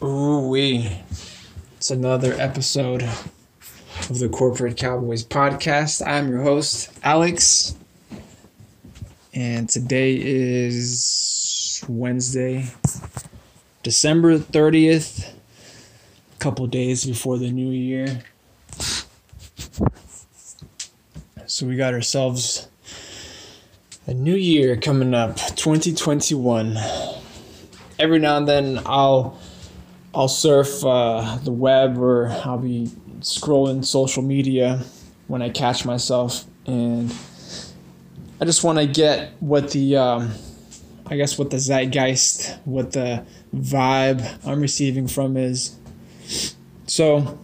Ooh wee. It's another episode of the Corporate Cowboys podcast. I'm your host, Alex. And today is Wednesday, December 30th, a couple days before the new year. So we got ourselves a new year coming up, 2021. Every now and then I'll I'll surf uh, the web or I'll be scrolling social media when I catch myself, and I just want to get what the, um, I guess, what the zeitgeist, what the vibe I'm receiving from is. So,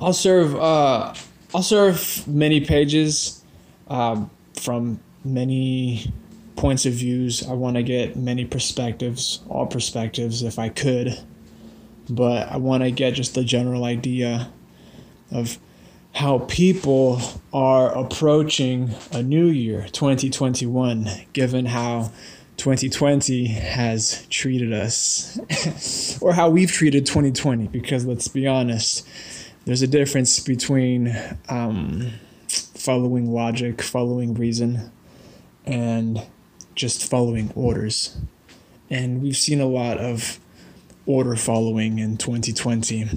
I'll serve, uh, I'll serve many pages um, from many points of views. I want to get many perspectives, all perspectives, if I could but I want to get just the general idea of how people are approaching a new year, 2021, given how 2020 has treated us, or how we've treated 2020, because let's be honest, there's a difference between um, following logic, following reason, and just following orders. And we've seen a lot of order following in 2020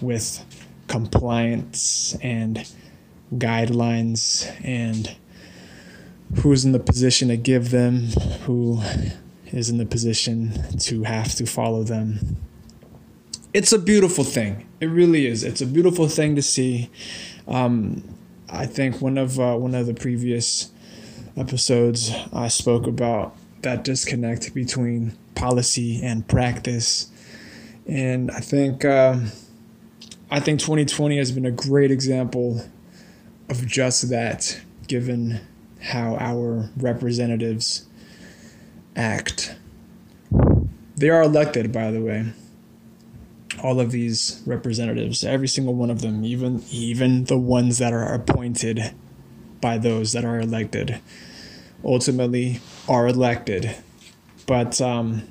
with compliance and guidelines and who's in the position to give them, who is in the position to have to follow them. It's a beautiful thing. It really is. It's a beautiful thing to see. Um, I think one of uh, one of the previous episodes I spoke about that disconnect between policy and practice and I think uh, I think 2020 has been a great example of just that, given how our representatives act. They are elected, by the way. All of these representatives, every single one of them, even even the ones that are appointed by those that are elected, ultimately are elected. But um,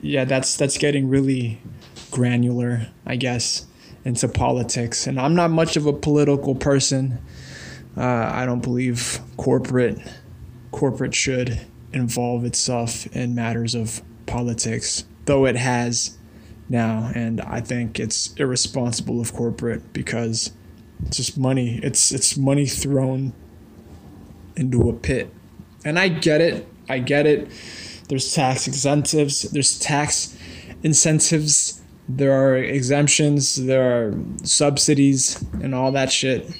yeah, that's that's getting really granular, I guess, into politics. And I'm not much of a political person. Uh, I don't believe corporate corporate should involve itself in matters of politics, though it has now. And I think it's irresponsible of corporate because it's just money. It's it's money thrown into a pit. And I get it. I get it. There's tax incentives. There's tax incentives there are exemptions, there are subsidies, and all that shit.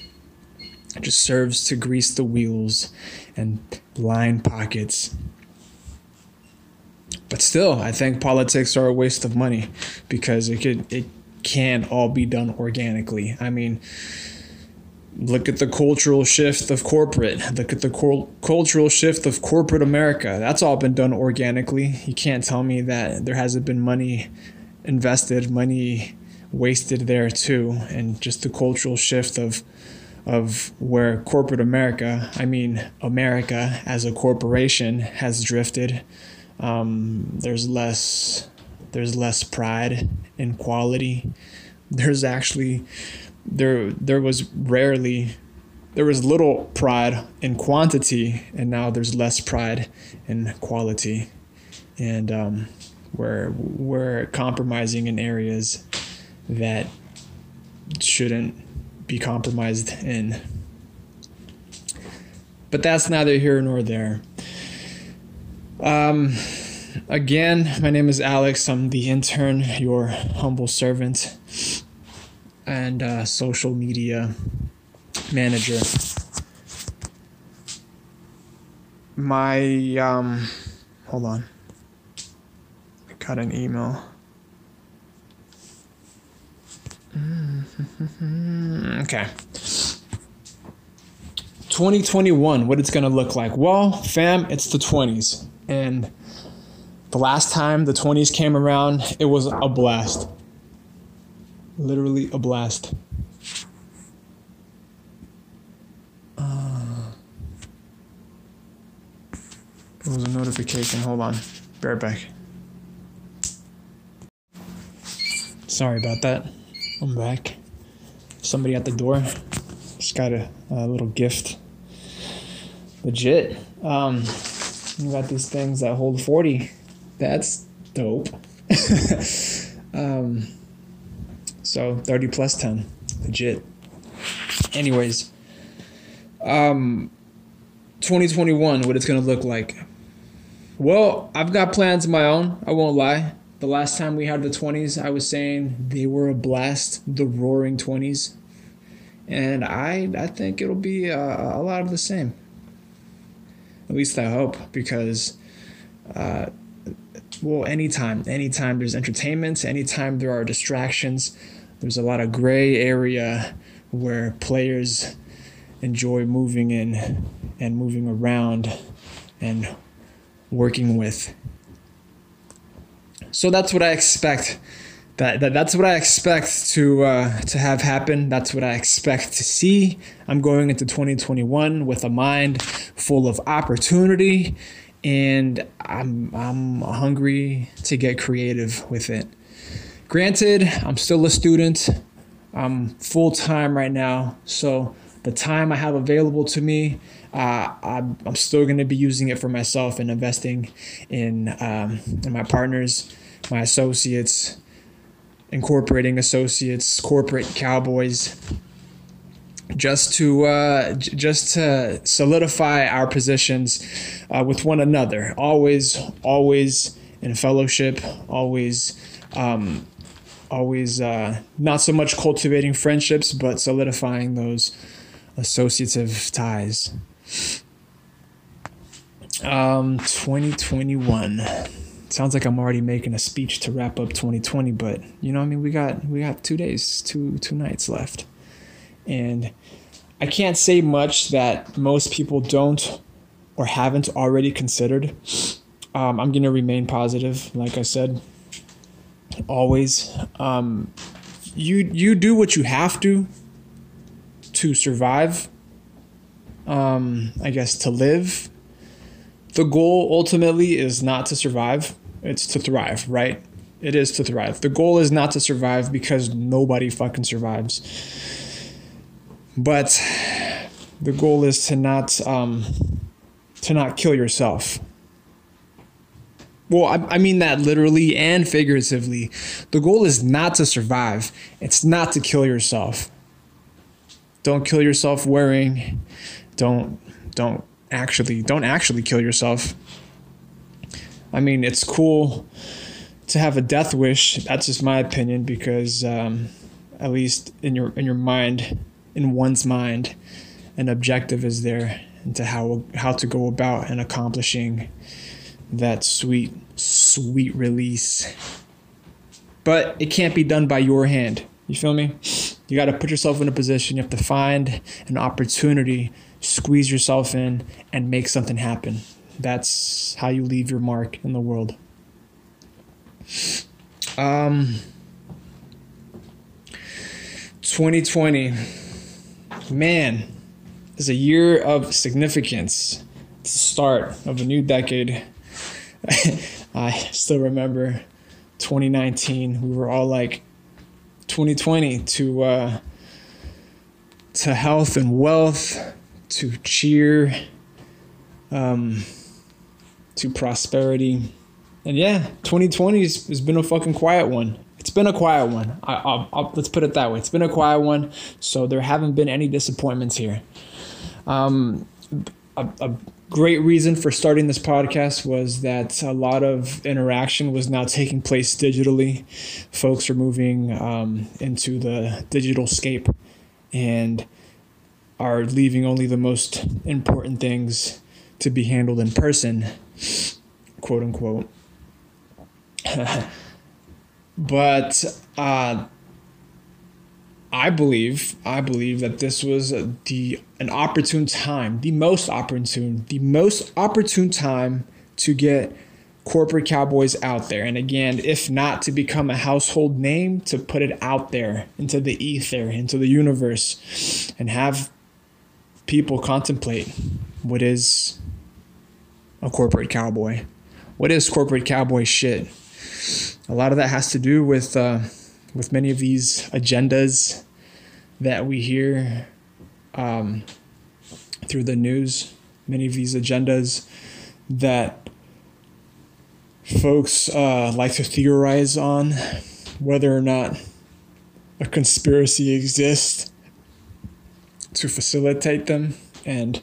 It just serves to grease the wheels and line pockets. But still, I think politics are a waste of money because it could it can't all be done organically. I mean, look at the cultural shift of corporate. Look at the cor- cultural shift of corporate America. That's all been done organically. You can't tell me that there hasn't been money invested, money wasted there too, and just the cultural shift of of where corporate America, I mean America as a corporation, has drifted. Um, there's less there's less pride in quality. There's actually there there was rarely there was little pride in quantity, and now there's less pride in quality, and um, where we're compromising in areas that shouldn't be compromised in. But that's neither here nor there. Um, again, my name is Alex. I'm the intern, your humble servant, and uh, social media manager. My, um, hold on I got an email. Okay. 2021, what it's going to look like. Well, fam, it's the 20s. And the last time the 20s came around, it was a blast. Literally a blast. Uh, there was a notification. Hold on. Bear back. Sorry about that. I'm back. Somebody at the door. Just got a, a little gift. Legit. Um, we got these things that hold 40. That's dope. um, so 30 plus 10. Legit. Anyways, um, 2021, what it's going to look like. Well, I've got plans of my own. I won't lie. The last time we had the 20s, I was saying they were a blast, the roaring 20s. And I, I think it'll be uh, a lot of the same. At least I hope, because, uh, well, anytime, anytime there's entertainment, anytime there are distractions, there's a lot of gray area where players enjoy moving in and moving around and working with so that's what I expect. That, that that's what I expect to uh, to have happen. That's what I expect to see. I'm going into 2021 with a mind full of opportunity, and I'm I'm hungry to get creative with it. Granted, I'm still a student. I'm full time right now, so the time I have available to me, uh, I'm, still going to be using it for myself and investing in um, in my partners my associates, incorporating associates, corporate cowboys, just to uh, just to solidify our positions uh, with one another. Always, always in fellowship. Always. Um, always uh, not so much cultivating friendships, but solidifying those associative ties. Um, 2021 sounds like I'm already making a speech to wrap up 2020, but you know, I mean, we got we got two days, two two nights left, and I can't say much that most people don't or haven't already considered. Um, I'm gonna remain positive, like I said, always. Um, you you do what you have to to survive. Um, I guess to live. The goal ultimately is not to survive it's to thrive, right? It is to thrive. The goal is not to survive because nobody fucking survives. But the goal is to not um, to not kill yourself. Well, I, I mean that literally and figuratively. The goal is not to survive. It's not to kill yourself. Don't kill yourself worrying. Don't don't actually don't actually kill yourself. I mean, it's cool to have a death wish. That's just my opinion because, um, at least in your in your mind, in one's mind, an objective is there into how how to go about and accomplishing that sweet sweet release. But it can't be done by your hand. You feel me? You got to put yourself in a position. You have to find an opportunity, squeeze yourself in, and make something happen. That's how you leave your mark in the world. Um, 2020, man, is a year of significance. It's the start of a new decade. I still remember 2019. We were all like, 2020 to uh, to health and wealth, to cheer. Um, to prosperity. And yeah, 2020 has been a fucking quiet one. It's been a quiet one. I, I'll, I'll, let's put it that way. It's been a quiet one. So there haven't been any disappointments here. Um, a, a great reason for starting this podcast was that a lot of interaction was now taking place digitally. Folks are moving um, into the digital scape and are leaving only the most important things to be handled in person quote unquote. but uh, I believe I believe that this was the an opportune time, the most opportune, the most opportune time to get corporate cowboys out there. And again, if not to become a household name, to put it out there into the ether, into the universe, and have people contemplate what is a corporate cowboy. What is corporate cowboy shit? A lot of that has to do with uh, with many of these agendas that we hear um, through the news, many of these agendas that folks uh, like to theorize on whether or not a conspiracy exists to facilitate them and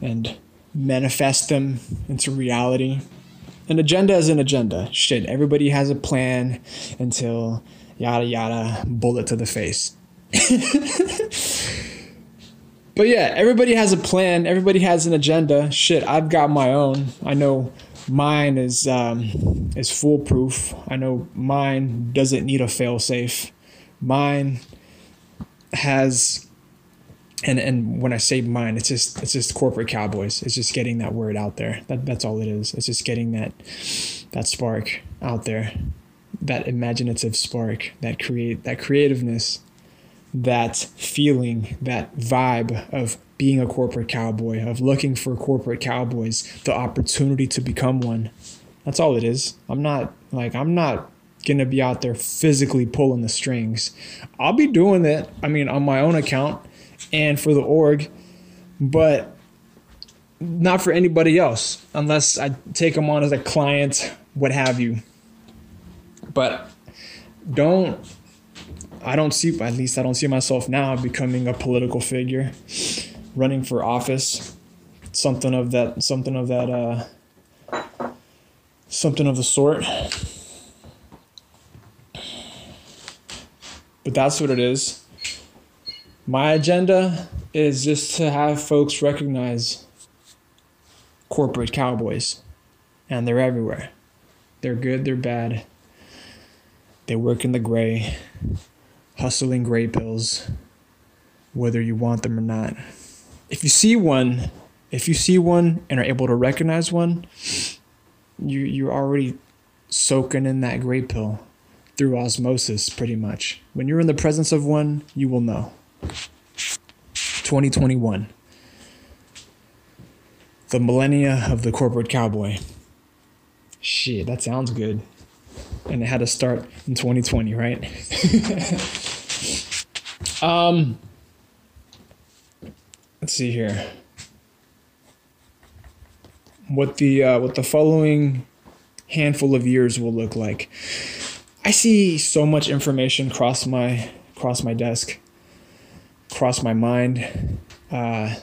and manifest them into reality. An agenda is an agenda. Shit, everybody has a plan until yada yada, bullet to the face. but yeah, everybody has a plan. Everybody has an agenda. Shit, I've got my own. I know mine is um, is foolproof. I know mine doesn't need a failsafe. Mine has and and when I say mine, it's just it's just corporate cowboys. It's just getting that word out there. That that's all it is. It's just getting that that spark out there, that imaginative spark, that create that creativeness, that feeling, that vibe of being a corporate cowboy, of looking for corporate cowboys, the opportunity to become one. That's all it is. I'm not like I'm not gonna be out there physically pulling the strings. I'll be doing it. I mean, on my own account and for the org, but not for anybody else unless I take them on as a client, what have you. But don't I don't see at least I don't see myself now becoming a political figure, running for office, something of that something of that uh something of the sort. But that's what it is. My agenda is just to have folks recognize corporate cowboys, and they're everywhere. They're good, they're bad. They work in the gray, hustling gray pills, whether you want them or not. If you see one, if you see one and are able to recognize one, you you're already soaking in that gray pill through osmosis pretty much. When you're in the presence of one, you will know. 2021. The millennia of the corporate cowboy. Shit, that sounds good. And it had to start in 2020, right? um let's see here. What the uh, what the following handful of years will look like. I see so much information cross my cross my desk cross my mind, uh,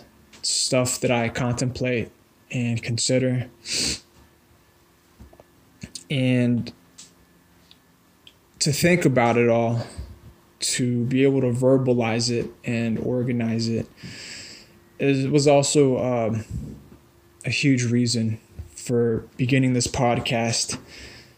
stuff that I contemplate and consider. And to think about it all, to be able to verbalize it and organize it, is, was also um, a huge reason for beginning this podcast.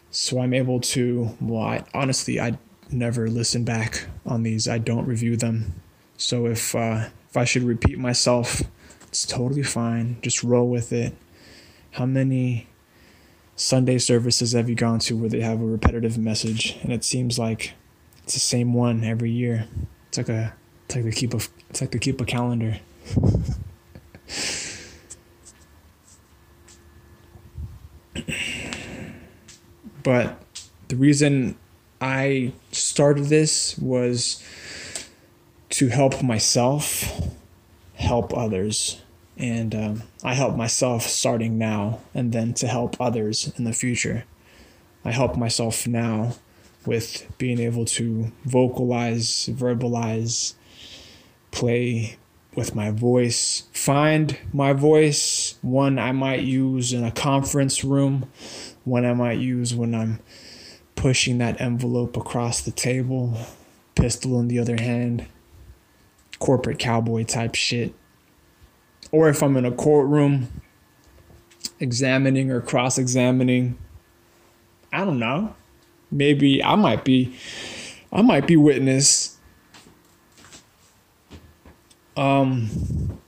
So I'm able to, well, I, honestly, I never listen back on these. I don't review them. So if uh, if I should repeat myself, it's totally fine. Just roll with it. How many Sunday services have you gone to where they have a repetitive message and it seems like it's the same one every year? It's like a it's like to keep a it's like to keep a calendar. but the reason I started this was to help myself help others. And um, I help myself starting now and then to help others in the future. I help myself now with being able to vocalize, verbalize, play with my voice, find my voice, one I might use in a conference room, one I might use when I'm pushing that envelope across the table, pistol in the other hand corporate cowboy type shit. Or if I'm in a courtroom examining or cross examining, I don't know. Maybe I might be I might be witness. Um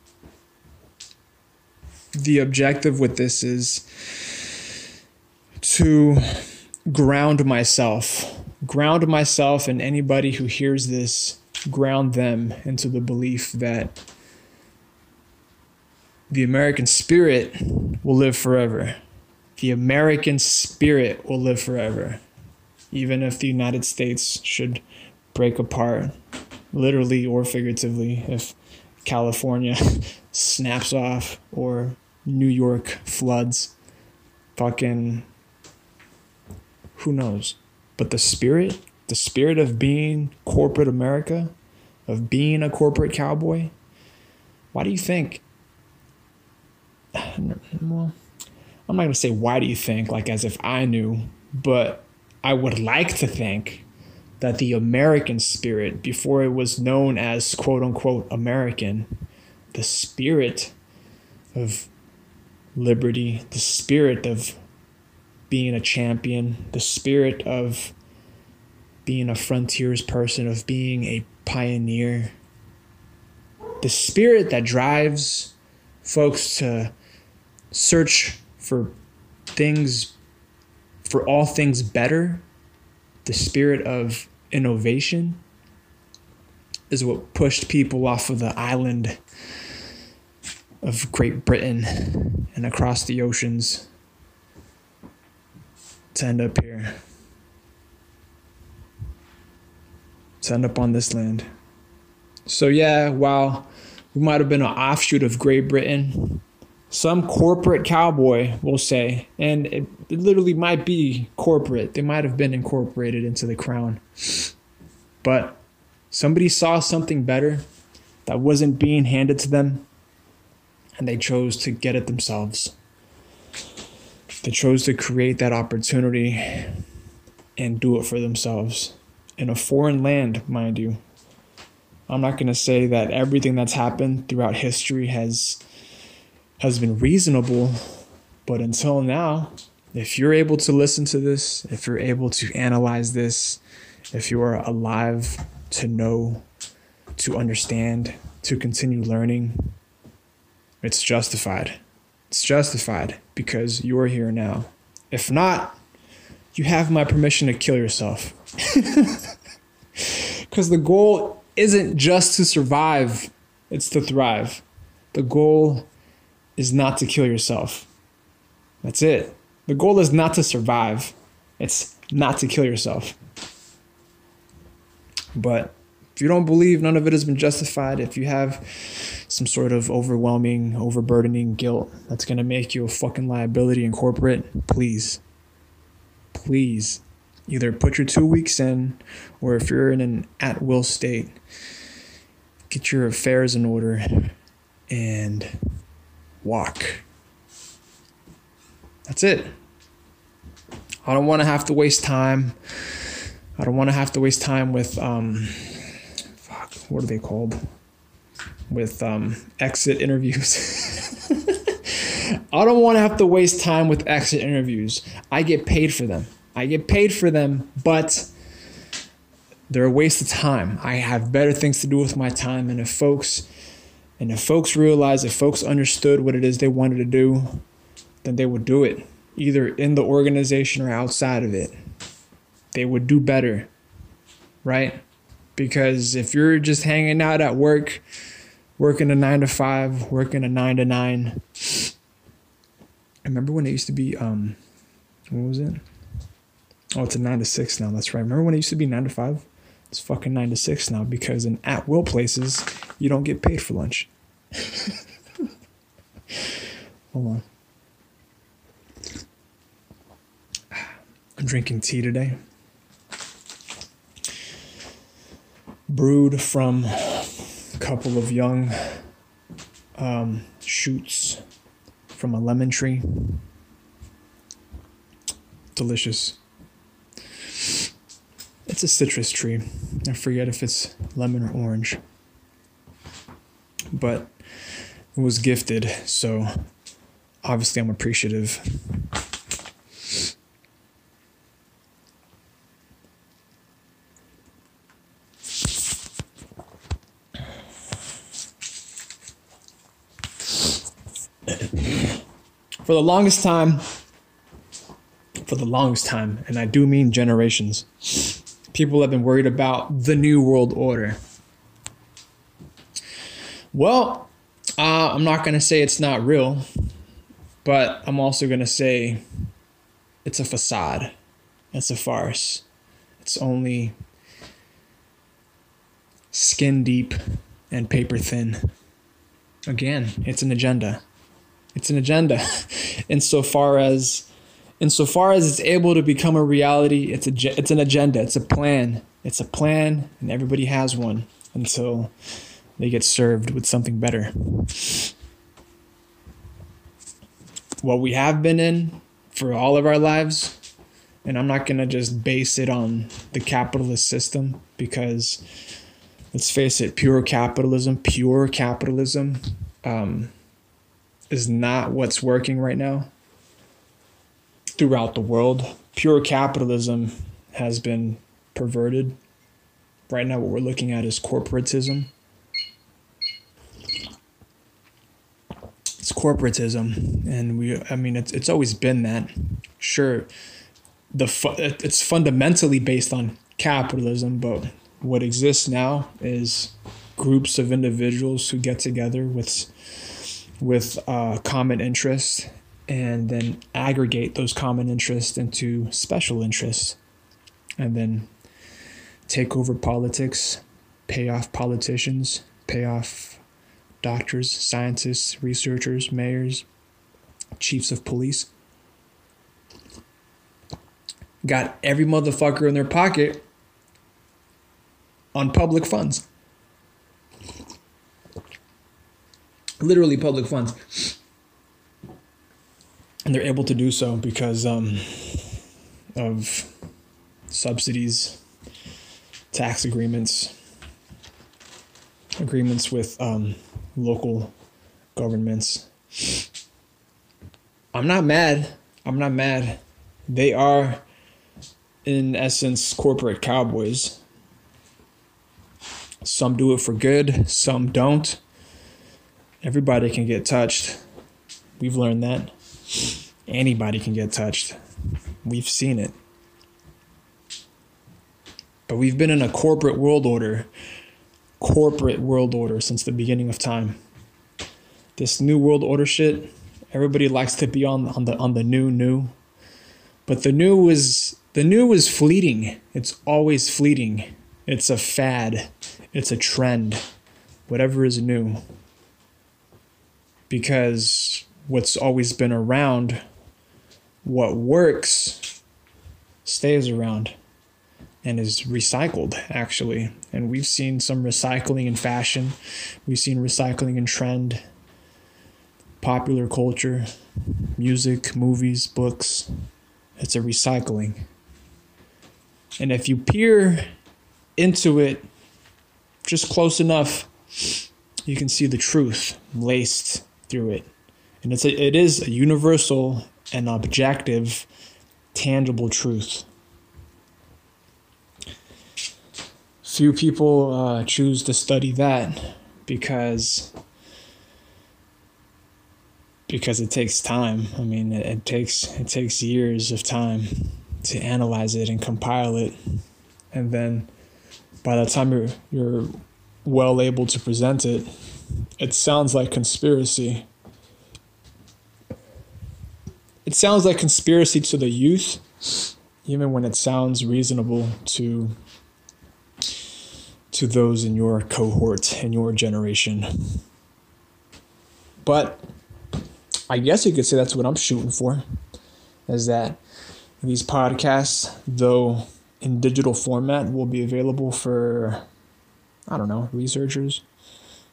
the objective with this is to ground myself, ground myself and anybody who hears this ground them into the belief that the American spirit will live forever. The American spirit will live forever. Even if the United States should break apart, literally or figuratively, if California snaps off or New York floods. Fucking who knows? But the spirit, the spirit of being corporate America, of being a corporate cowboy, why do you think? Well, I'm not going to say why do you think, like as if I knew, but I would like to think that the American spirit, before it was known as quote unquote American, the spirit of liberty, the spirit of being a champion, the spirit of being a frontiers person, of being a pioneer, the spirit that drives folks to search for things, for all things better, the spirit of innovation is what pushed people off of the island of Great Britain and across the oceans to end up here. To end up on this land. So, yeah, while we might have been an offshoot of Great Britain, some corporate cowboy will say, and it, it literally might be corporate, they might have been incorporated into the crown. But somebody saw something better that wasn't being handed to them, and they chose to get it themselves. They chose to create that opportunity and do it for themselves in a foreign land, mind you. I'm not going to say that everything that's happened throughout history has has been reasonable, but until now, if you're able to listen to this, if you're able to analyze this, if you are alive to know, to understand, to continue learning, it's justified. It's justified because you're here now. If not, you have my permission to kill yourself. Because the goal isn't just to survive, it's to thrive. The goal is not to kill yourself. That's it. The goal is not to survive, it's not to kill yourself. But if you don't believe none of it has been justified, if you have some sort of overwhelming, overburdening guilt that's going to make you a fucking liability in corporate, please, please either put your two weeks in, or if you're in an at will state, get your affairs in order and walk. That's it. I don't want to have to waste time. I don't want to have to waste time with um fuck, what are they called? With um exit interviews. I don't want to have to waste time with exit interviews. I get paid for them. I get paid for them, but they're a waste of time. I have better things to do with my time and if folks and if folks realized, if folks understood what it is they wanted to do, then they would do it, either in the organization or outside of it. They would do better, right? Because if you're just hanging out at work, working a nine to five, working a nine to nine, remember when it used to be, um, what was it? Oh, it's a nine to six now. That's right. Remember when it used to be nine to five? It's fucking nine to six now because in at will places, you don't get paid for lunch. Hold on. I'm drinking tea today. Brewed from a couple of young um, shoots from a lemon tree. Delicious. It's a citrus tree. I forget if it's lemon or orange. But was gifted, so obviously I'm appreciative. For the longest time, for the longest time, and I do mean generations, people have been worried about the New World Order. Well, uh, I'm not going to say it's not real, but I'm also going to say it's a facade. It's a farce. It's only skin deep and paper thin. Again, it's an agenda. It's an agenda. insofar as insofar as it's able to become a reality, it's a it's an agenda, it's a plan. It's a plan and everybody has one until they get served with something better. What we have been in for all of our lives, and I'm not going to just base it on the capitalist system because let's face it, pure capitalism, pure capitalism um, is not what's working right now throughout the world. Pure capitalism has been perverted. Right now, what we're looking at is corporatism. It's corporatism, and we, I mean, it's, it's always been that. Sure, the fu- it's fundamentally based on capitalism, but what exists now is groups of individuals who get together with with uh, common interests and then aggregate those common interests into special interests and then take over politics pay off politicians pay off doctors scientists researchers mayors chiefs of police got every motherfucker in their pocket on public funds. Literally public funds. And they're able to do so because um, of subsidies, tax agreements, agreements with um, local governments. I'm not mad. I'm not mad. They are, in essence, corporate cowboys. Some do it for good, some don't. Everybody can get touched. We've learned that. Anybody can get touched. We've seen it. But we've been in a corporate world order, corporate world order since the beginning of time. This new world order shit, everybody likes to be on on the on the new new. But the new was the new is fleeting. It's always fleeting. It's a fad. It's a trend. Whatever is new. Because what's always been around, what works, stays around and is recycled, actually. And we've seen some recycling in fashion, we've seen recycling in trend, popular culture, music, movies, books. It's a recycling. And if you peer into it just close enough, you can see the truth laced through it. And it's a, it is a universal and objective, tangible truth. Few people uh, choose to study that because because it takes time. I mean, it, it takes it takes years of time to analyze it and compile it, and then by the time you're you're well able to present it, it sounds like conspiracy. It sounds like conspiracy to the youth, even when it sounds reasonable to to those in your cohort in your generation. But I guess you could say that's what I'm shooting for. Is that these podcasts, though in digital format will be available for, I don't know, researchers,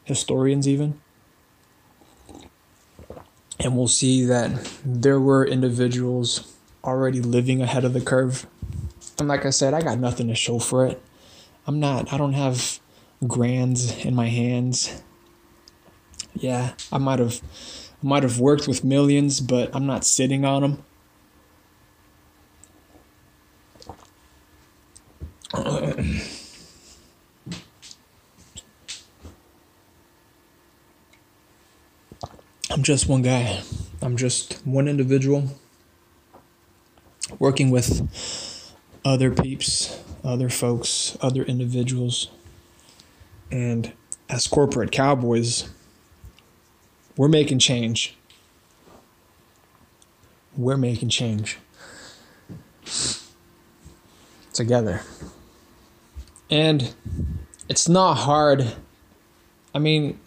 historians, even. And we'll see that there were individuals already living ahead of the curve. And like I said, I got nothing to show for it. I'm not, I don't have grands in my hands. Yeah, I might have I might have worked with millions, but I'm not sitting on them. I'm just one guy. I'm just one individual working with other peeps, other folks, other individuals. And as corporate cowboys, we're making change. We're making change together. And it's not hard. I mean,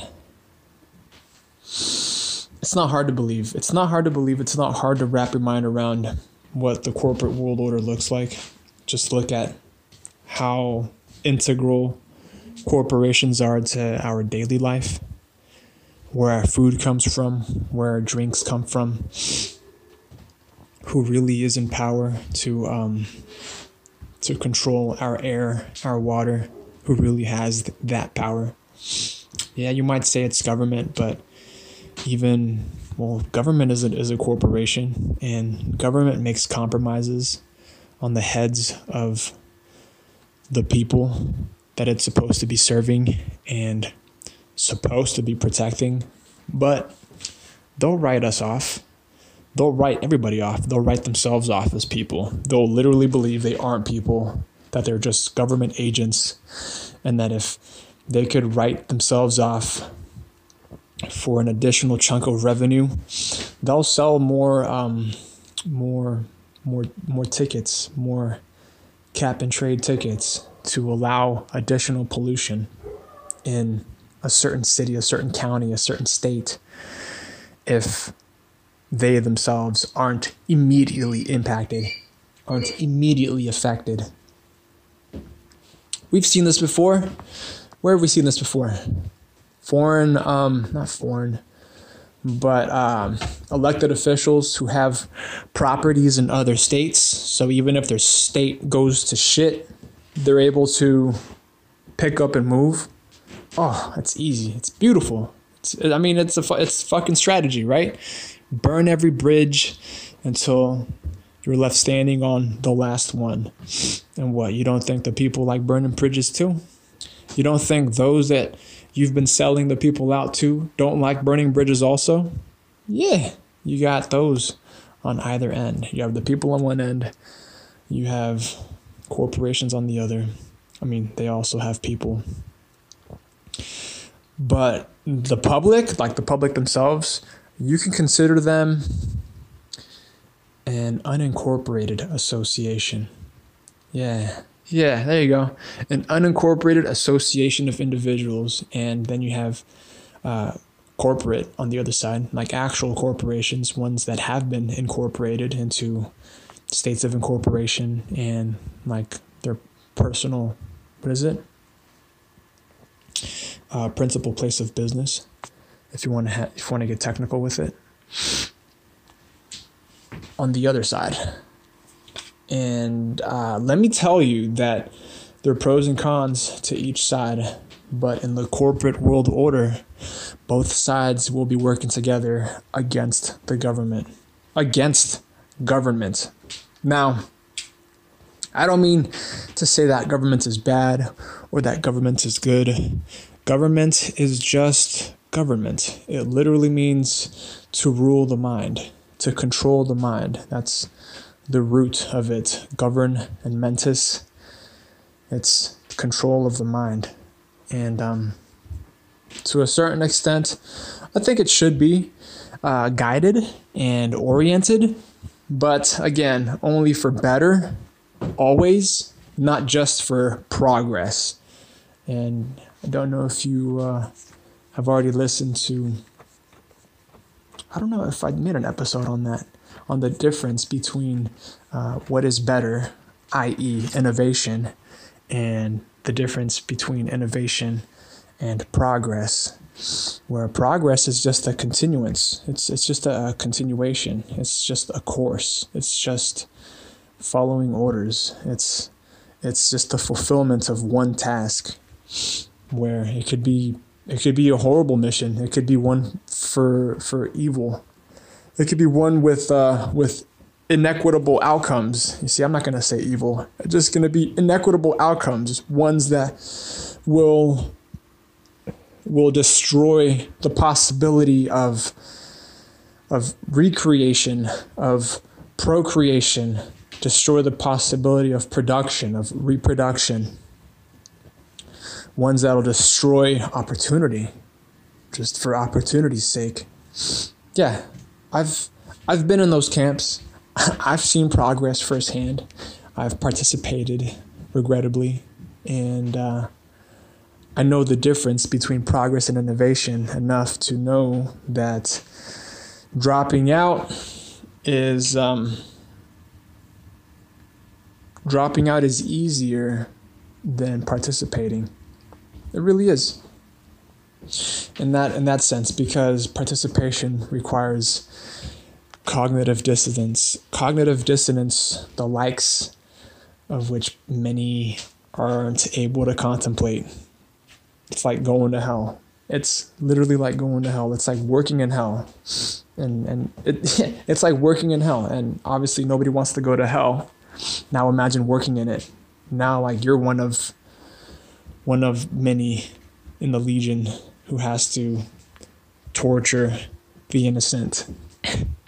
it's not hard to believe. It's not hard to believe. It's not hard to wrap your mind around what the corporate world order looks like. Just look at how integral corporations are to our daily life, where our food comes from, where our drinks come from, who really is in power to um, to control our air, our water, who really has that power. Yeah, you might say it's government, but even well, government is a, is a corporation, and government makes compromises on the heads of the people that it's supposed to be serving and supposed to be protecting, but they'll write us off. They'll write everybody off. They'll write themselves off as people. They'll literally believe they aren't people, that they're just government agents, and that if they could write themselves off for an additional chunk of revenue, they'll sell more, um, more, more, more tickets, more cap and trade tickets to allow additional pollution in a certain city, a certain county, a certain state, if they themselves aren't immediately impacted, aren't immediately affected. We've seen this before. Where have we seen this before? Foreign, um, not foreign, but um, elected officials who have properties in other states. So even if their state goes to shit, they're able to pick up and move. Oh, it's easy. It's beautiful. It's, I mean, it's a it's fucking strategy, right? Burn every bridge until you're left standing on the last one. And what? You don't think the people like burning bridges too? You don't think those that you've been selling the people out to don't like burning bridges also? Yeah, you got those on either end. You have the people on one end, you have corporations on the other. I mean, they also have people. But the public, like the public themselves, you can consider them an unincorporated association. Yeah. Yeah, there you go. An unincorporated association of individuals. And then you have uh, corporate on the other side, like actual corporations, ones that have been incorporated into states of incorporation and like their personal, what is it? Uh, principal place of business. If you want to, ha- if you want to get technical with it. On the other side, and uh, let me tell you that there are pros and cons to each side. But in the corporate world order, both sides will be working together against the government. Against government. Now, I don't mean to say that government is bad or that government is good. Government is just government. It literally means to rule the mind, to control the mind. That's the root of it. Govern and mentis. It's control of the mind. And um, to a certain extent, I think it should be uh, guided and oriented but again, only for better, always, not just for progress. And I don't know if you uh, have already listened to, I don't know if I made an episode on that, on the difference between uh, what is better, i.e., innovation, and the difference between innovation and progress where progress is just a continuance. It's it's just a, continuation. It's just a course. It's just following orders. It's it's just the fulfillment of one task where it could be it could be a horrible mission. It could be one for for evil. It could be one with uh, with inequitable outcomes. You see, I'm not going to say evil. It's just going to be inequitable outcomes, ones that will will destroy the possibility of of recreation, of procreation, destroy the possibility of production, of reproduction. Ones that'll destroy opportunity, just for opportunity's sake. Yeah, I've I've been in those camps. I've seen progress firsthand. I've participated, regrettably, and uh, I know the difference between progress and innovation enough to know that dropping out is um, dropping out is easier than participating. It really is. In that in that sense, because participation requires cognitive dissonance. Cognitive dissonance, the likes of which many aren't able to contemplate. It's like going to hell. It's literally like going to hell. It's like working in hell. And and it, it's like working in hell. And obviously nobody wants to go to hell. Now imagine working in it. Now like you're one of one of many in the legion who has to torture the innocent.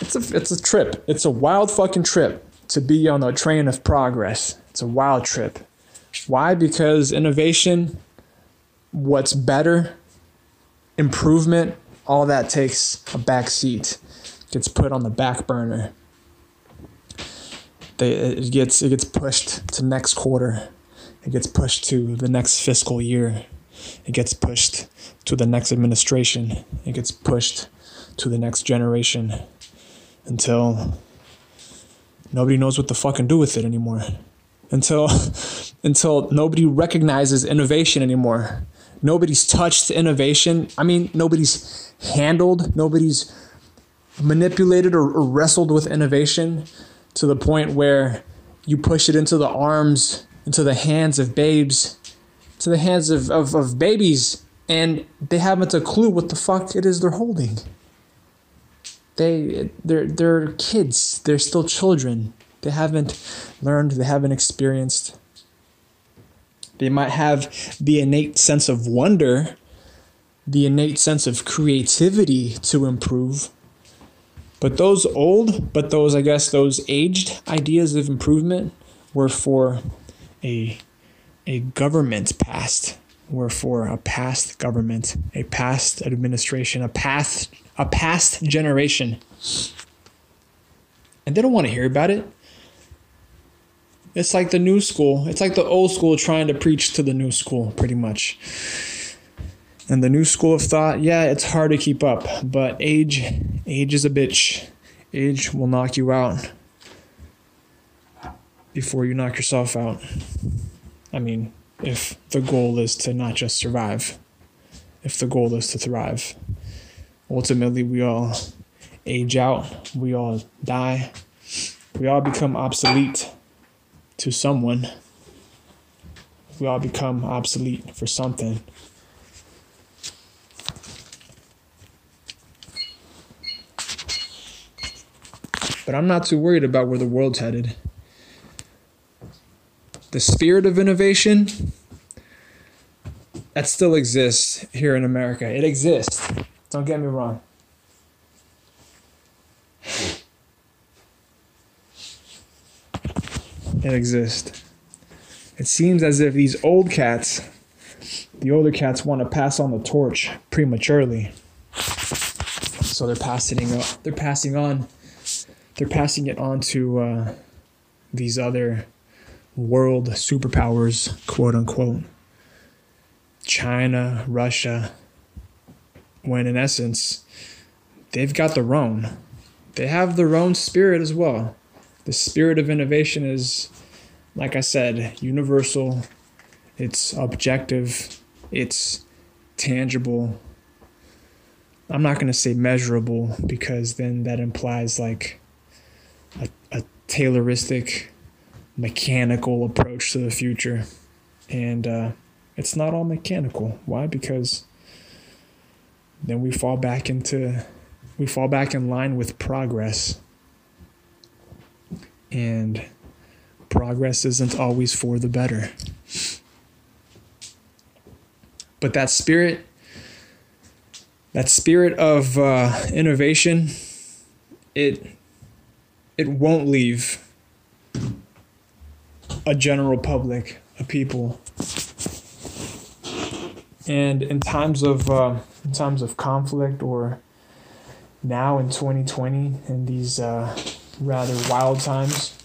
It's a it's a trip. It's a wild fucking trip to be on the train of progress. It's a wild trip. Why? Because innovation, what's better, improvement, all that takes a back seat. Gets put on the back burner. They, it gets it gets pushed to next quarter. It gets pushed to the next fiscal year. It gets pushed to the next administration. It gets pushed to the next generation until nobody knows what to fucking do with it anymore. Until until nobody recognizes innovation anymore. Nobody's touched innovation. I mean, nobody's handled, nobody's manipulated or, or wrestled with innovation to the point where you push it into the arms, into the hands of babes, to the hands of, of, of babies, and they haven't a clue what the fuck it is they're holding they they're they're kids. They're still children. They haven't learned. They haven't experienced. They might have the innate sense of wonder the innate sense of creativity to improve. But those old but those i guess those aged ideas of improvement were for a a government past were for a past government a past administration a past a past generation. And they don't want to hear about it. It's like the new school. It's like the old school trying to preach to the new school, pretty much. And the new school of thought, yeah, it's hard to keep up, but age age is a bitch. Age will knock you out before you knock yourself out. I mean, if the goal is to not just survive, if the goal is to thrive ultimately we all age out, we all die, we all become obsolete to someone. We all become obsolete for something. But I'm not too worried about where the world's headed. The spirit of innovation that still exists here in America. It exists. Don't get me wrong. It exists. It seems as if these old cats, the older cats, want to pass on the torch prematurely. So they're passing it. They're passing on. They're passing it on to uh, these other world superpowers, quote unquote. China, Russia, when in essence, they've got their own. They have their own spirit as well. The spirit of innovation is, like I said, universal, it's objective, it's tangible. I'm not going to say measurable because then that implies like a, a Tayloristic, mechanical approach to the future. And uh, it's not all mechanical. Why? Because then we fall back into we fall back in line with progress. And progress isn't always for the better. But that spirit, that spirit of uh, innovation, it it won't leave a general public, a people. And in times of uh, in times of conflict or now in 2020 in these uh, rather wild times,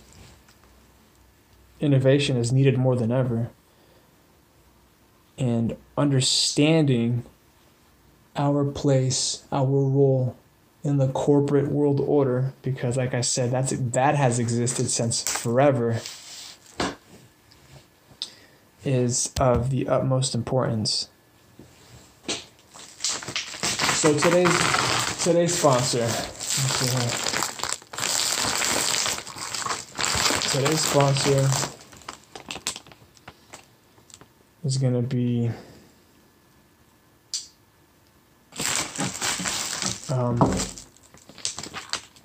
innovation is needed more than ever. and understanding our place, our role in the corporate world order because like I said that's that has existed since forever is of the utmost importance. So today's today's sponsor today's sponsor is to be um,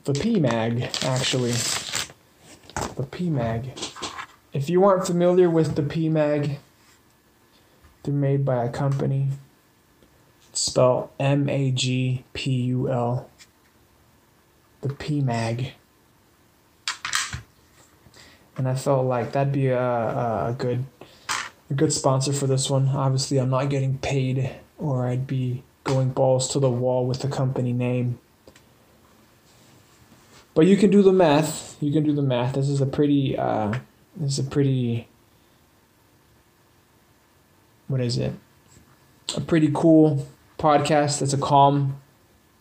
the PMAG, actually. The PMAG. If you aren't familiar with the PMAG, they're made by a company. It's spelled M A G P U L. The PMAG. And I felt like that'd be a, a good a good sponsor for this one. Obviously, I'm not getting paid, or I'd be going balls to the wall with the company name. But you can do the math. You can do the math. This is a pretty. Uh, this is a pretty. What is it? A pretty cool podcast. It's a calm.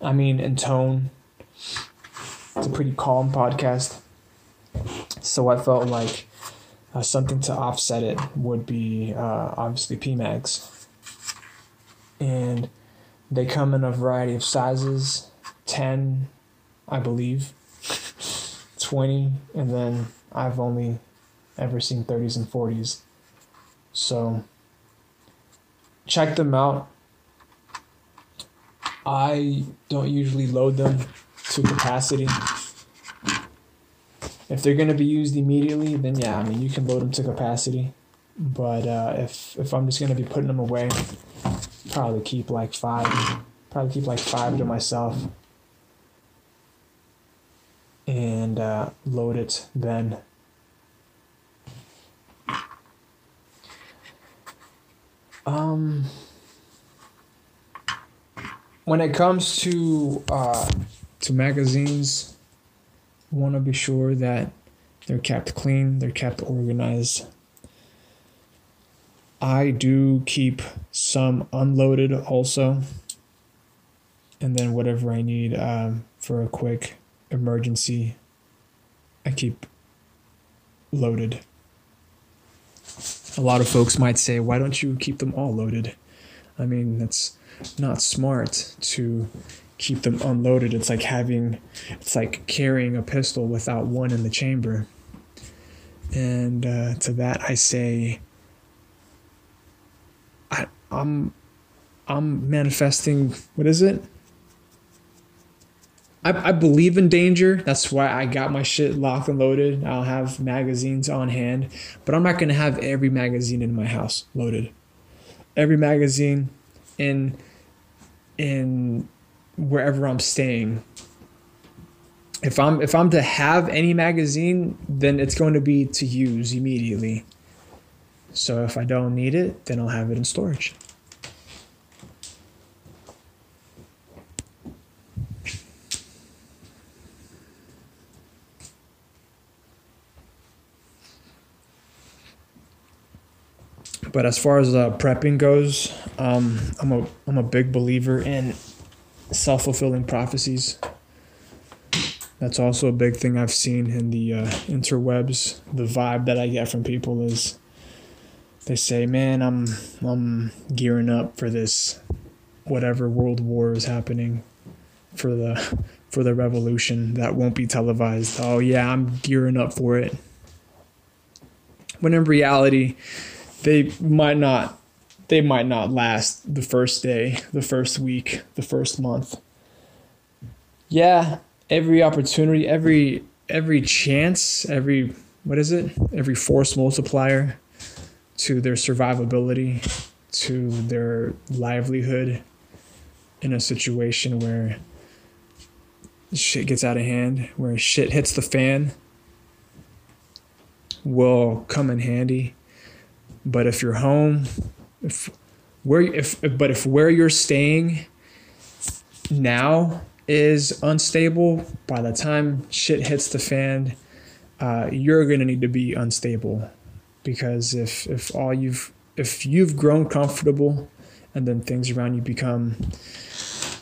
I mean, in tone. It's a pretty calm podcast. So I felt like uh, something to offset it would be uh, obviously PMags. And they come in a variety of sizes 10, I believe, 20, and then I've only ever seen 30s and 40s. So check them out. I don't usually load them to capacity. If they're going to be used immediately, then yeah, I mean, you can load them to capacity. But uh, if, if I'm just going to be putting them away, probably keep like five, probably keep like five to myself and uh, load it then. Um, when it comes to uh, to magazines, want to be sure that they're kept clean, they're kept organized, I do keep some unloaded also. And then whatever I need um, for a quick emergency, I keep loaded. A lot of folks might say, why don't you keep them all loaded? I mean, that's not smart to keep them unloaded. It's like having, it's like carrying a pistol without one in the chamber. And uh, to that, I say, I, I'm I'm manifesting what is it? I, I believe in danger. That's why I got my shit locked and loaded. I'll have magazines on hand, but I'm not gonna have every magazine in my house loaded. Every magazine in in wherever I'm staying. If I'm if I'm to have any magazine, then it's going to be to use immediately. So if I don't need it, then I'll have it in storage. But as far as uh, prepping goes, um, I'm a I'm a big believer in self fulfilling prophecies. That's also a big thing I've seen in the uh, interwebs. The vibe that I get from people is they say, "Man, I'm I'm gearing up for this whatever world war is happening for the for the revolution that won't be televised. Oh yeah, I'm gearing up for it." When in reality, they might not they might not last the first day, the first week, the first month. Yeah, every opportunity, every every chance, every what is it? Every force multiplier to their survivability, to their livelihood in a situation where shit gets out of hand, where shit hits the fan, will come in handy. But if you're home, if where if but if where you're staying now is unstable, by the time shit hits the fan, uh, you're gonna need to be unstable. Because if if all you've if you've grown comfortable and then things around you become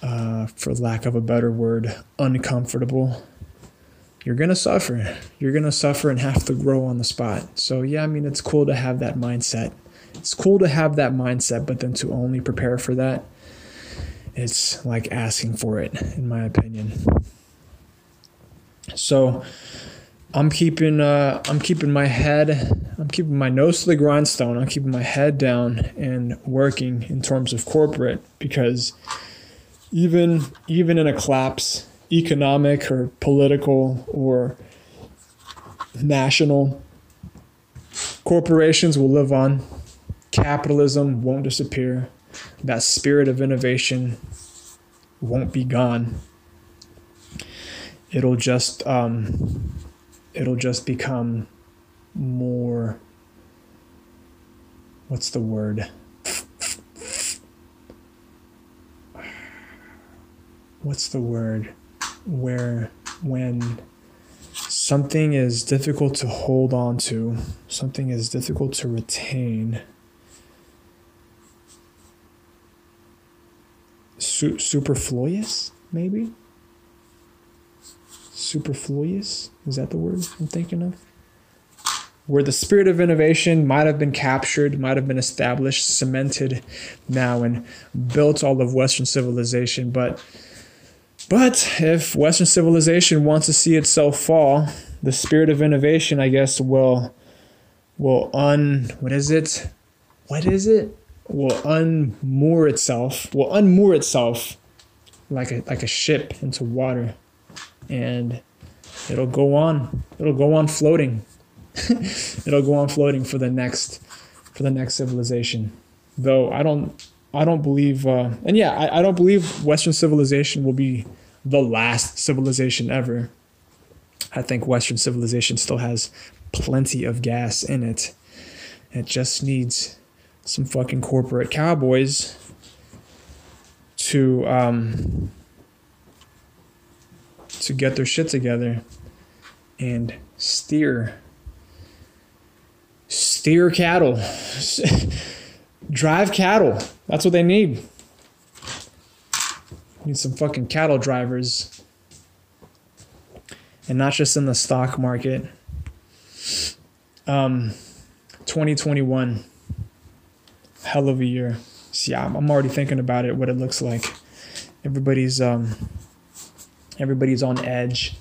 uh, for lack of a better word uncomfortable you're gonna suffer. You're gonna suffer and have to grow on the spot. So yeah i mean it's cool to have that mindset. It's cool to have that mindset but then to only prepare for that it's like asking for it in my opinion. So I'm keeping uh, I'm keeping my head I'm keeping my nose to the grindstone. I'm keeping my head down and working in terms of corporate because even even in a collapse, economic or political or national, corporations will live on. Capitalism won't disappear. That spirit of innovation won't be gone. It'll just um, it'll just become more what's the word what's the word where when something is difficult to hold on to something is difficult to retain Su- superfluous maybe superfluous is that the word i'm thinking of where the spirit of innovation might have been captured, might have been established, cemented now, and built all of Western civilization. But but if Western civilization wants to see itself fall, the spirit of innovation, I guess, will will un what is it? What is it? Will unmoor itself. Will unmoor itself like a like a ship into water, and it'll go on. It'll go on floating it'll go on floating for the next for the next civilization. Though I don't I don't believe uh, and yeah, I, I don't believe Western civilization will be the last civilization ever. I think Western civilization still has plenty of gas in it. It just needs some fucking corporate cowboys to um, to get their shit together and steer steer cattle, drive cattle. That's what they need. Need some fucking cattle drivers. And not just in the stock market. Um, 2021, hell of a year. See, I'm, I'm already thinking about it, what it looks like. Everybody's um, everybody's on edge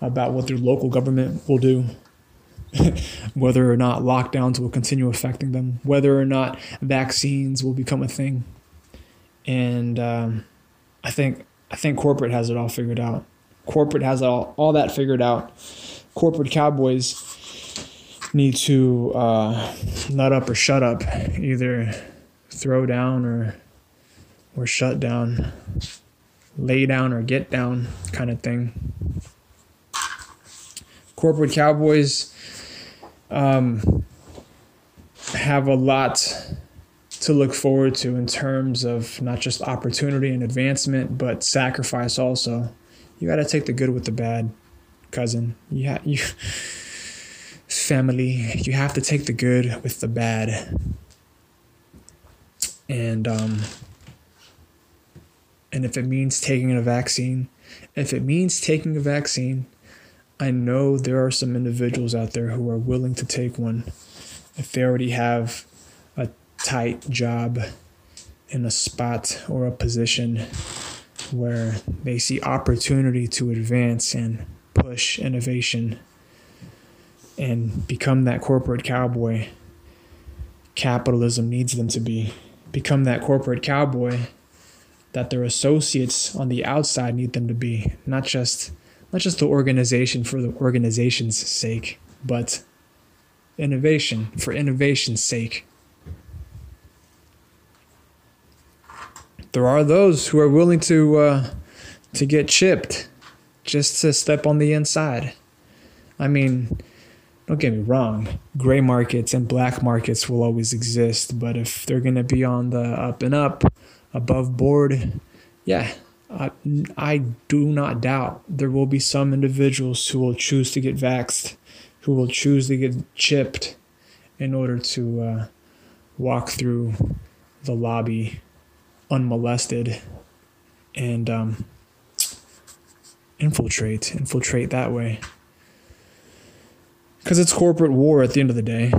about what their local government will do whether or not lockdowns will continue affecting them, whether or not vaccines will become a thing. And um, I think I think corporate has it all figured out. Corporate has all all that figured out. Corporate cowboys need to uh, nut up or shut up, either throw down or or shut down, lay down or get down, kind of thing. Corporate cowboys um, have a lot to look forward to in terms of not just opportunity and advancement, but sacrifice also. You got to take the good with the bad, cousin. You Yeah, you family, you have to take the good with the bad. And um and if it means taking a vaccine, if it means taking a vaccine, I know there are some individuals out there who are willing to take one if they already have tight job in a spot or a position where they see opportunity to advance and push innovation and become that corporate cowboy capitalism needs them to be. Become that corporate cowboy that their associates on the outside need them to be, not just not just the organization for the organization's sake, but innovation for innovation's sake. There are those who are willing to uh, to get chipped just to step on the inside. I mean, don't get me wrong, gray markets and black markets will always exist, but if they're going to be on the up and up, above board, yeah, I, I do not doubt there will be some individuals who will choose to get vaxxed, who will choose to get chipped in order to uh, walk through the lobby unmolested and um, infiltrate, infiltrate that way. Because it's corporate war at the end of the day.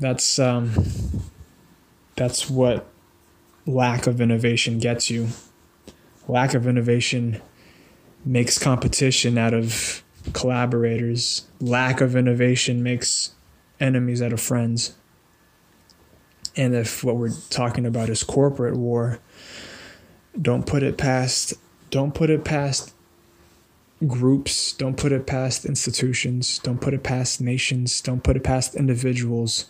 That's um, that's what lack of innovation gets you. Lack of innovation makes competition out of collaborators. Lack of innovation makes enemies out of friends. And if what we're talking about is corporate war, don't put it past don't put it past groups, don't put it past institutions, don't put it past nations, don't put it past individuals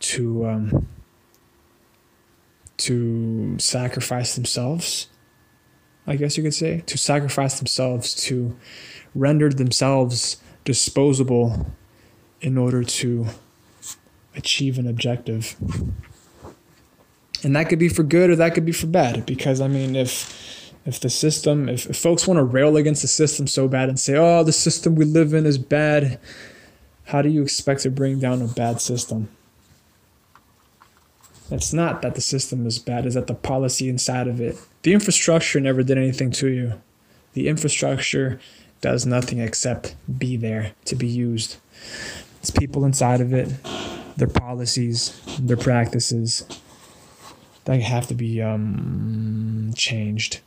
to um, to sacrifice themselves. I guess you could say to sacrifice themselves to render themselves disposable in order to achieve an objective. And that could be for good or that could be for bad because I mean if if the system if, if folks want to rail against the system so bad and say oh the system we live in is bad how do you expect to bring down a bad system it's not that the system is bad, it's that the policy inside of it. The infrastructure never did anything to you. The infrastructure does nothing except be there to be used. It's people inside of it, their policies, their practices that have to be um, changed.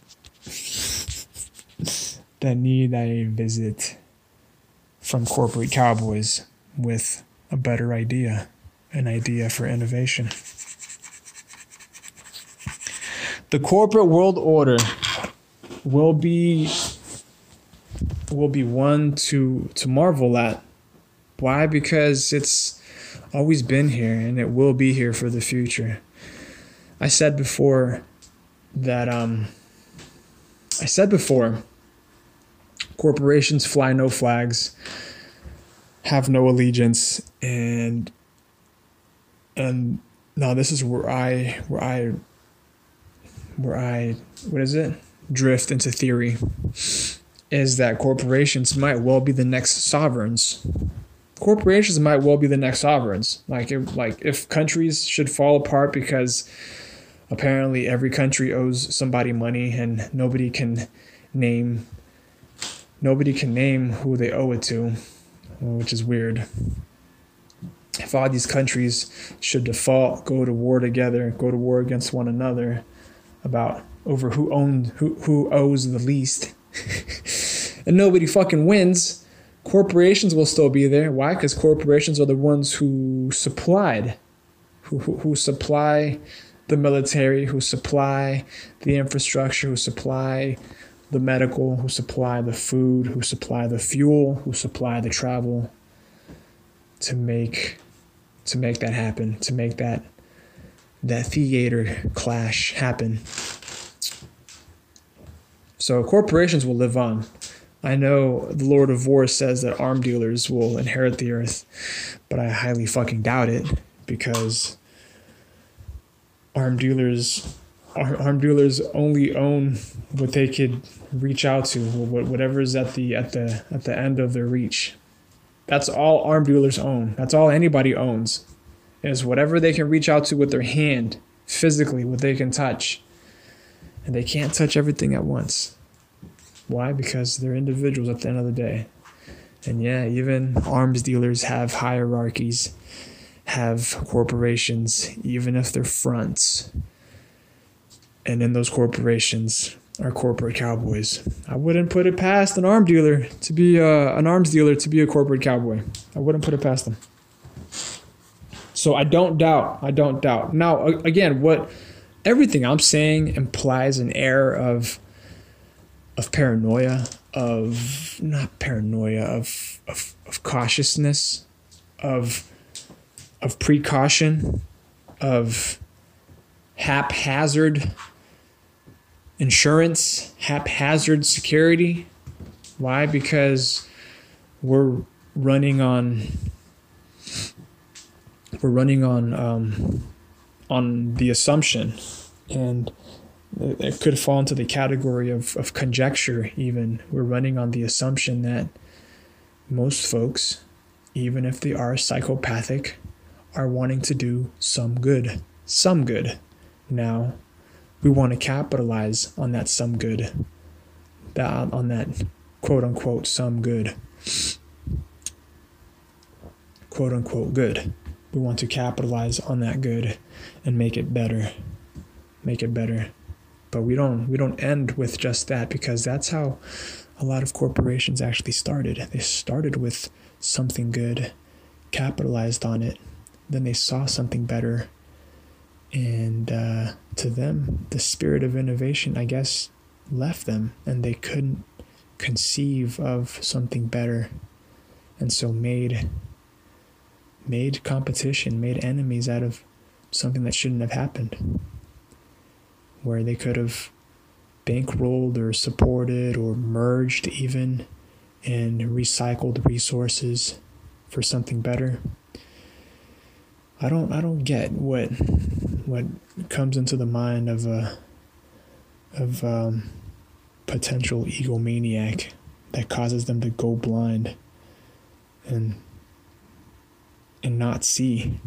that need a visit from corporate cowboys with a better idea, an idea for innovation. The corporate world order will be will be one to to marvel at. Why? Because it's always been here and it will be here for the future. I said before that um I said before corporations fly no flags, have no allegiance and and now this is where I where I where I what is it drift into theory is that corporations might well be the next sovereigns. Corporations might well be the next sovereigns. Like if, like if countries should fall apart because apparently every country owes somebody money and nobody can name nobody can name who they owe it to, which is weird. If all these countries should default, go to war together, go to war against one another, about over who owned who who owes the least, and nobody fucking wins. Corporations will still be there. Why? Because corporations are the ones who supplied, who, who who supply the military, who supply the infrastructure, who supply the medical, who supply the food, who supply the fuel, who supply the travel to make to make that happen, to make that that theater clash happen. So corporations will live on. I know the Lord of War says that arm dealers will inherit the earth, but I highly fucking doubt it because arm dealers arm dealers only own what they could reach out to, whatever's at the at the at the end of their reach. That's all arm dealers own. That's all anybody owns is whatever they can reach out to with their hand, physically, what they can touch. And they can't touch everything at once. Why? Because they're individuals at the end of the day. And yeah, even arms dealers have hierarchies, have corporations, even if they're fronts. And in those corporations are corporate cowboys. I wouldn't put it past an arm dealer to be a, an arms dealer to be a corporate cowboy. I wouldn't put it past them. So I don't doubt. I don't doubt. Now, again, what everything I'm saying implies an air of of paranoia, of not paranoia, of of, of cautiousness, of of precaution, of haphazard insurance, haphazard security. Why? Because we're running on we're running on um, on the assumption, and it could fall into the category of, of conjecture. Even we're running on the assumption that most folks, even if they are psychopathic, are wanting to do some good. Some good. Now, we want to capitalize on that some good. That on that quote unquote some good. Quote unquote good. We want to capitalize on that good and make it better. Make it better. But we don't we don't end with just that because that's how a lot of corporations actually started. They started with something good, capitalized on it, then they saw something better. And uh, to them, the spirit of innovation, I guess, left them and they couldn't conceive of something better. And so made made competition, made enemies out of something that shouldn't have happened. Where they could have bankrolled or supported or merged even and recycled resources for something better. I don't I don't get what what comes into the mind of a of um, potential egomaniac that causes them to go blind and and not see,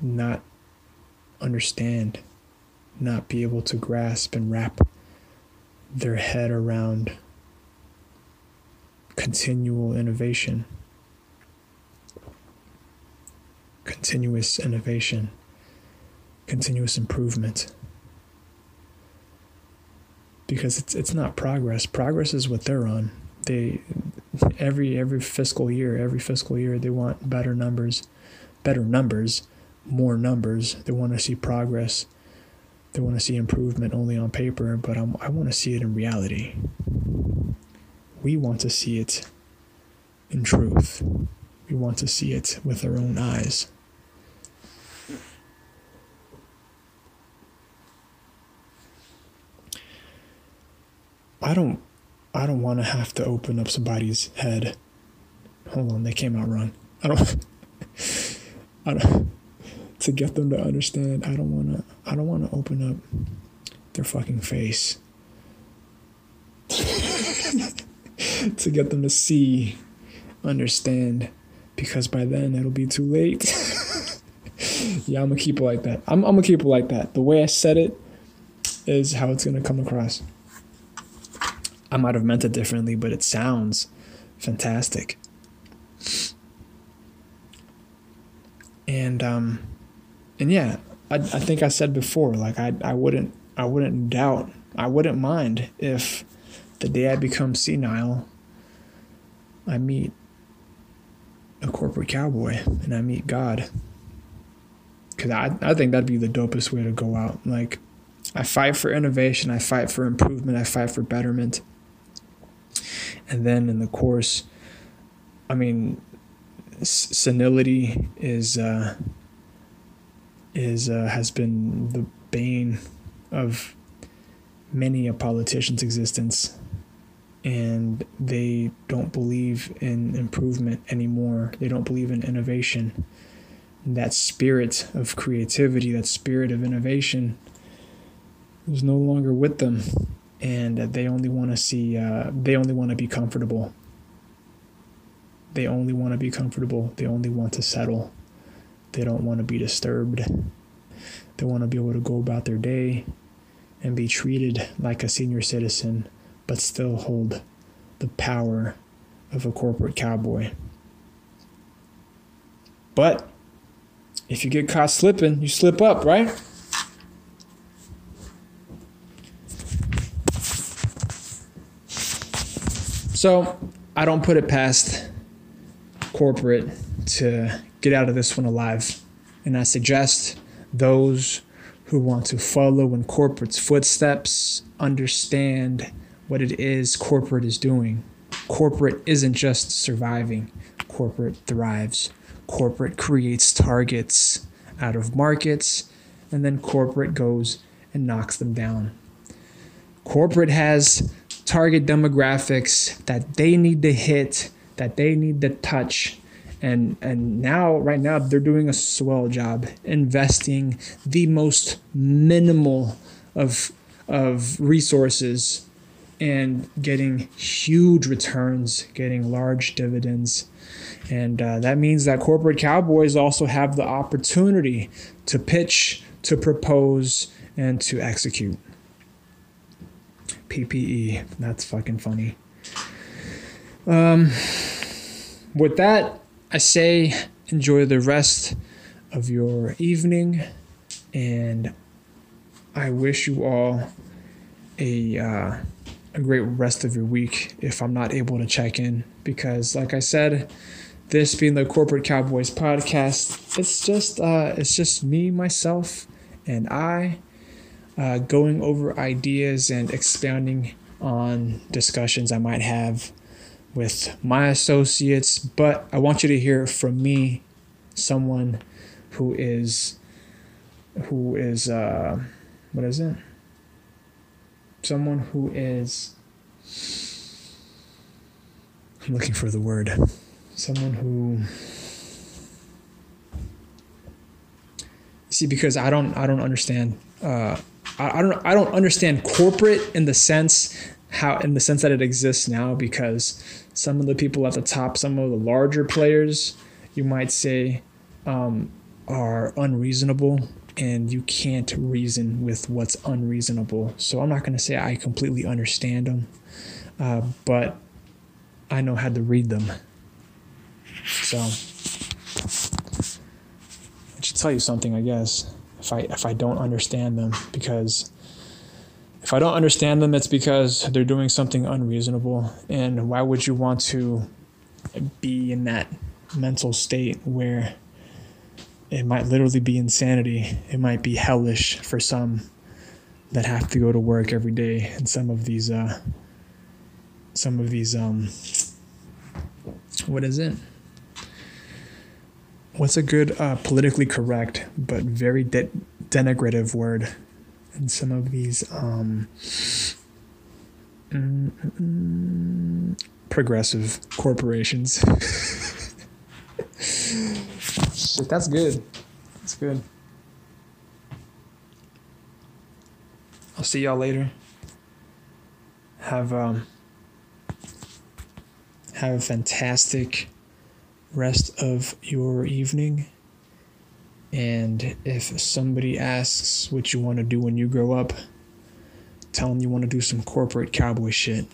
not understand, not be able to grasp and wrap their head around continual innovation, continuous innovation, continuous improvement. Because it's it's not progress. Progress is what they're on. They every every fiscal year, every fiscal year they want better numbers, better numbers, more numbers. They want to see progress. They want to see improvement only on paper, but I'm, I want to see it in reality. We want to see it in truth. We want to see it with our own eyes. I don't I don't want to have to open up somebody's head. Hold on, they came out wrong. I don't I don't to get them to understand. I don't want to I don't want to open up their fucking face. to get them to see, understand because by then it'll be too late. yeah, I'm gonna keep it like that. I'm, I'm gonna keep it like that. The way I said it is how it's gonna come across. I might have meant it differently, but it sounds fantastic. And um and yeah, I I think I said before, like I I wouldn't I wouldn't doubt I wouldn't mind if the day I become senile I meet a corporate cowboy and I meet God. Cause I I think that'd be the dopest way to go out. Like I fight for innovation, I fight for improvement, I fight for betterment and then in the course, I mean, senility is uh, is uh, has been the bane of many a politician's existence. And they don't believe in improvement anymore. They don't believe in innovation. That spirit of creativity that spirit of innovation is no longer with them. And they only want to see uh, they only want to be comfortable. They only want to be comfortable. They only want to settle they don't want to be disturbed. They want to be able to go about their day and be treated like a senior citizen but still hold the power of a corporate cowboy. But if you get caught slipping you slip up right? So I don't put it past corporate to get out of this one alive. And I suggest those who want to follow in corporate's footsteps understand what it is corporate is doing. Corporate isn't just surviving, corporate thrives. Corporate creates targets out of markets, and then corporate goes and knocks them down. Corporate has target demographics that they need to hit, that they need to touch. And and now right now they're doing a swell job investing the most minimal of of resources and getting huge returns, getting large dividends. And uh, that means that corporate cowboys also have the opportunity to pitch, to propose, and to execute. PPE. That's fucking funny. Um, with that, I say enjoy the rest of your evening, and I wish you all a uh, a great rest of your week. If I'm not able to check in, because like I said, this being the Corporate Cowboys podcast, it's just uh, it's just me, myself, and I uh, going over ideas and expounding on discussions I might have with my associates. But I want you to hear from me, someone who is who is uh, what is it? Someone who is I'm looking for the word. Someone who see because I don't I don't understand uh, I, I don't I don't understand corporate in the sense how in the sense that it exists now because some of the people at the top, some of the larger players, you might say, um, are unreasonable and you can't reason with what's unreasonable. So I'm not going to say I completely understand them, uh, but I know how to read them. So it should tell you something, I guess if I if I don't understand them because if I don't understand them it's because they're doing something unreasonable. And why would you want to be in that mental state where it might literally be insanity? It might be hellish for some that have to go to work every day. And some of these uh some of these um what is it? What's a good uh, politically correct but very de- denigrative word in some of these um, mm, mm, progressive corporations. Shit, that's good. That's good. I'll see y'all later. Have um have a fantastic rest of your evening. And if somebody asks what you want to do when you grow up, tell them you want to do some corporate cowboy shit.